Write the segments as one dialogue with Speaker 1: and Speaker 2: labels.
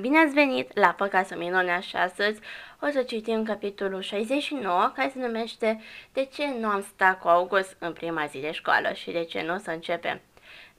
Speaker 1: Bine ați venit la Păcasul Minunea și astăzi o să citim capitolul 69 care se numește De ce nu am stat cu August în prima zi de școală și de ce nu o să începem.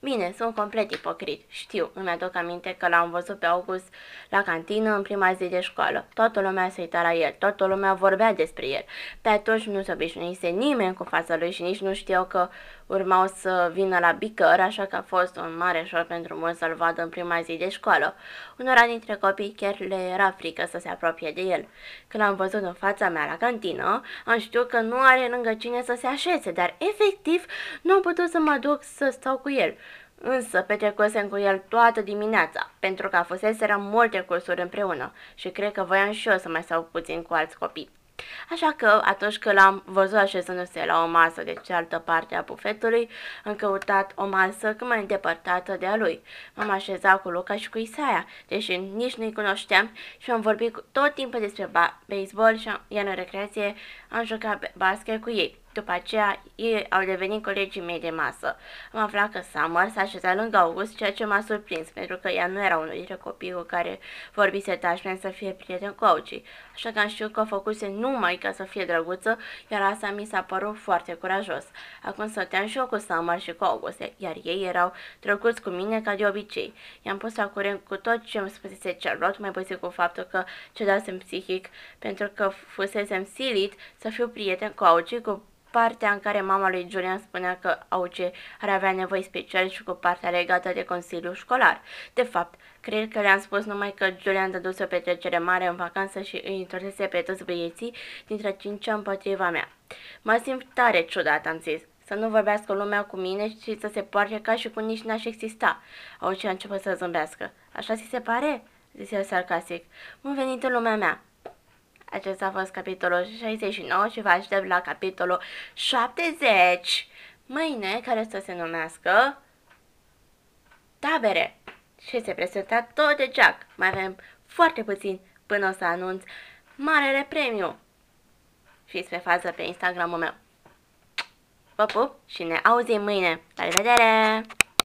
Speaker 1: Bine, sunt complet ipocrit. Știu, îmi aduc aminte că l-am văzut pe August la cantină în prima zi de școală. Toată lumea se uita la el, toată lumea vorbea despre el. Pe atunci nu se obișnuise nimeni cu fața lui și nici nu știau că urmau să vină la bicăr, așa că a fost un mare șor pentru mulți să-l vadă în prima zi de școală. Unora dintre copii chiar le era frică să se apropie de el. Când l-am văzut în fața mea la cantină, am știut că nu are lângă cine să se așeze, dar efectiv nu am putut să mă duc să stau cu el. Însă petrecusem cu el toată dimineața, pentru că fuseseră multe cursuri împreună și cred că voiam și eu să mai stau puțin cu alți copii. Așa că, atunci când l-am văzut așezându-se la o masă de cealaltă parte a bufetului, am căutat o masă cât mai îndepărtată de a lui. M-am așezat cu Luca și cu Isaia, deși nici nu-i cunoșteam și am vorbit tot timpul despre baseball și iar în recreație am jucat basket cu ei. După aceea, ei au devenit colegii mei de masă. Am aflat că Summer s-a așezat lângă August, ceea ce m-a surprins, pentru că ea nu era unul dintre copiii cu care vorbise attachment să fie prieten cu Auci. Așa că am știut că o făcuse numai ca să fie drăguță, iar asta mi s-a părut foarte curajos. Acum stăteam și eu cu Summer și cu August, iar ei erau drăguți cu mine ca de obicei. I-am pus la curent cu tot ce îmi spusese Charlotte, mai puțin cu faptul că cedasem psihic, pentru că fusesem silit să fiu prieten cu Auci, cu partea în care mama lui Julian spunea că Auce ar avea nevoi speciale și cu partea legată de Consiliul Școlar. De fapt, cred că le-am spus numai că Julian dăduse o petrecere mare în vacanță și îi întorsese pe toți băieții dintre cinci împotriva mea. Mă simt tare ciudat, am zis să nu vorbească lumea cu mine și să se poarte ca și cum nici n-aș exista. Auce a început să zâmbească. Așa ți se pare? zise el sarcastic. Bun venit în lumea mea. Acesta a fost capitolul 69 și vă aștept la capitolul 70 mâine, care să se numească Tabere. Și se prezenta tot de Jack. Mai avem foarte puțin până o să anunț marele premiu. Fiți pe fază pe Instagramul meu. Vă pup și ne auzim mâine. La revedere!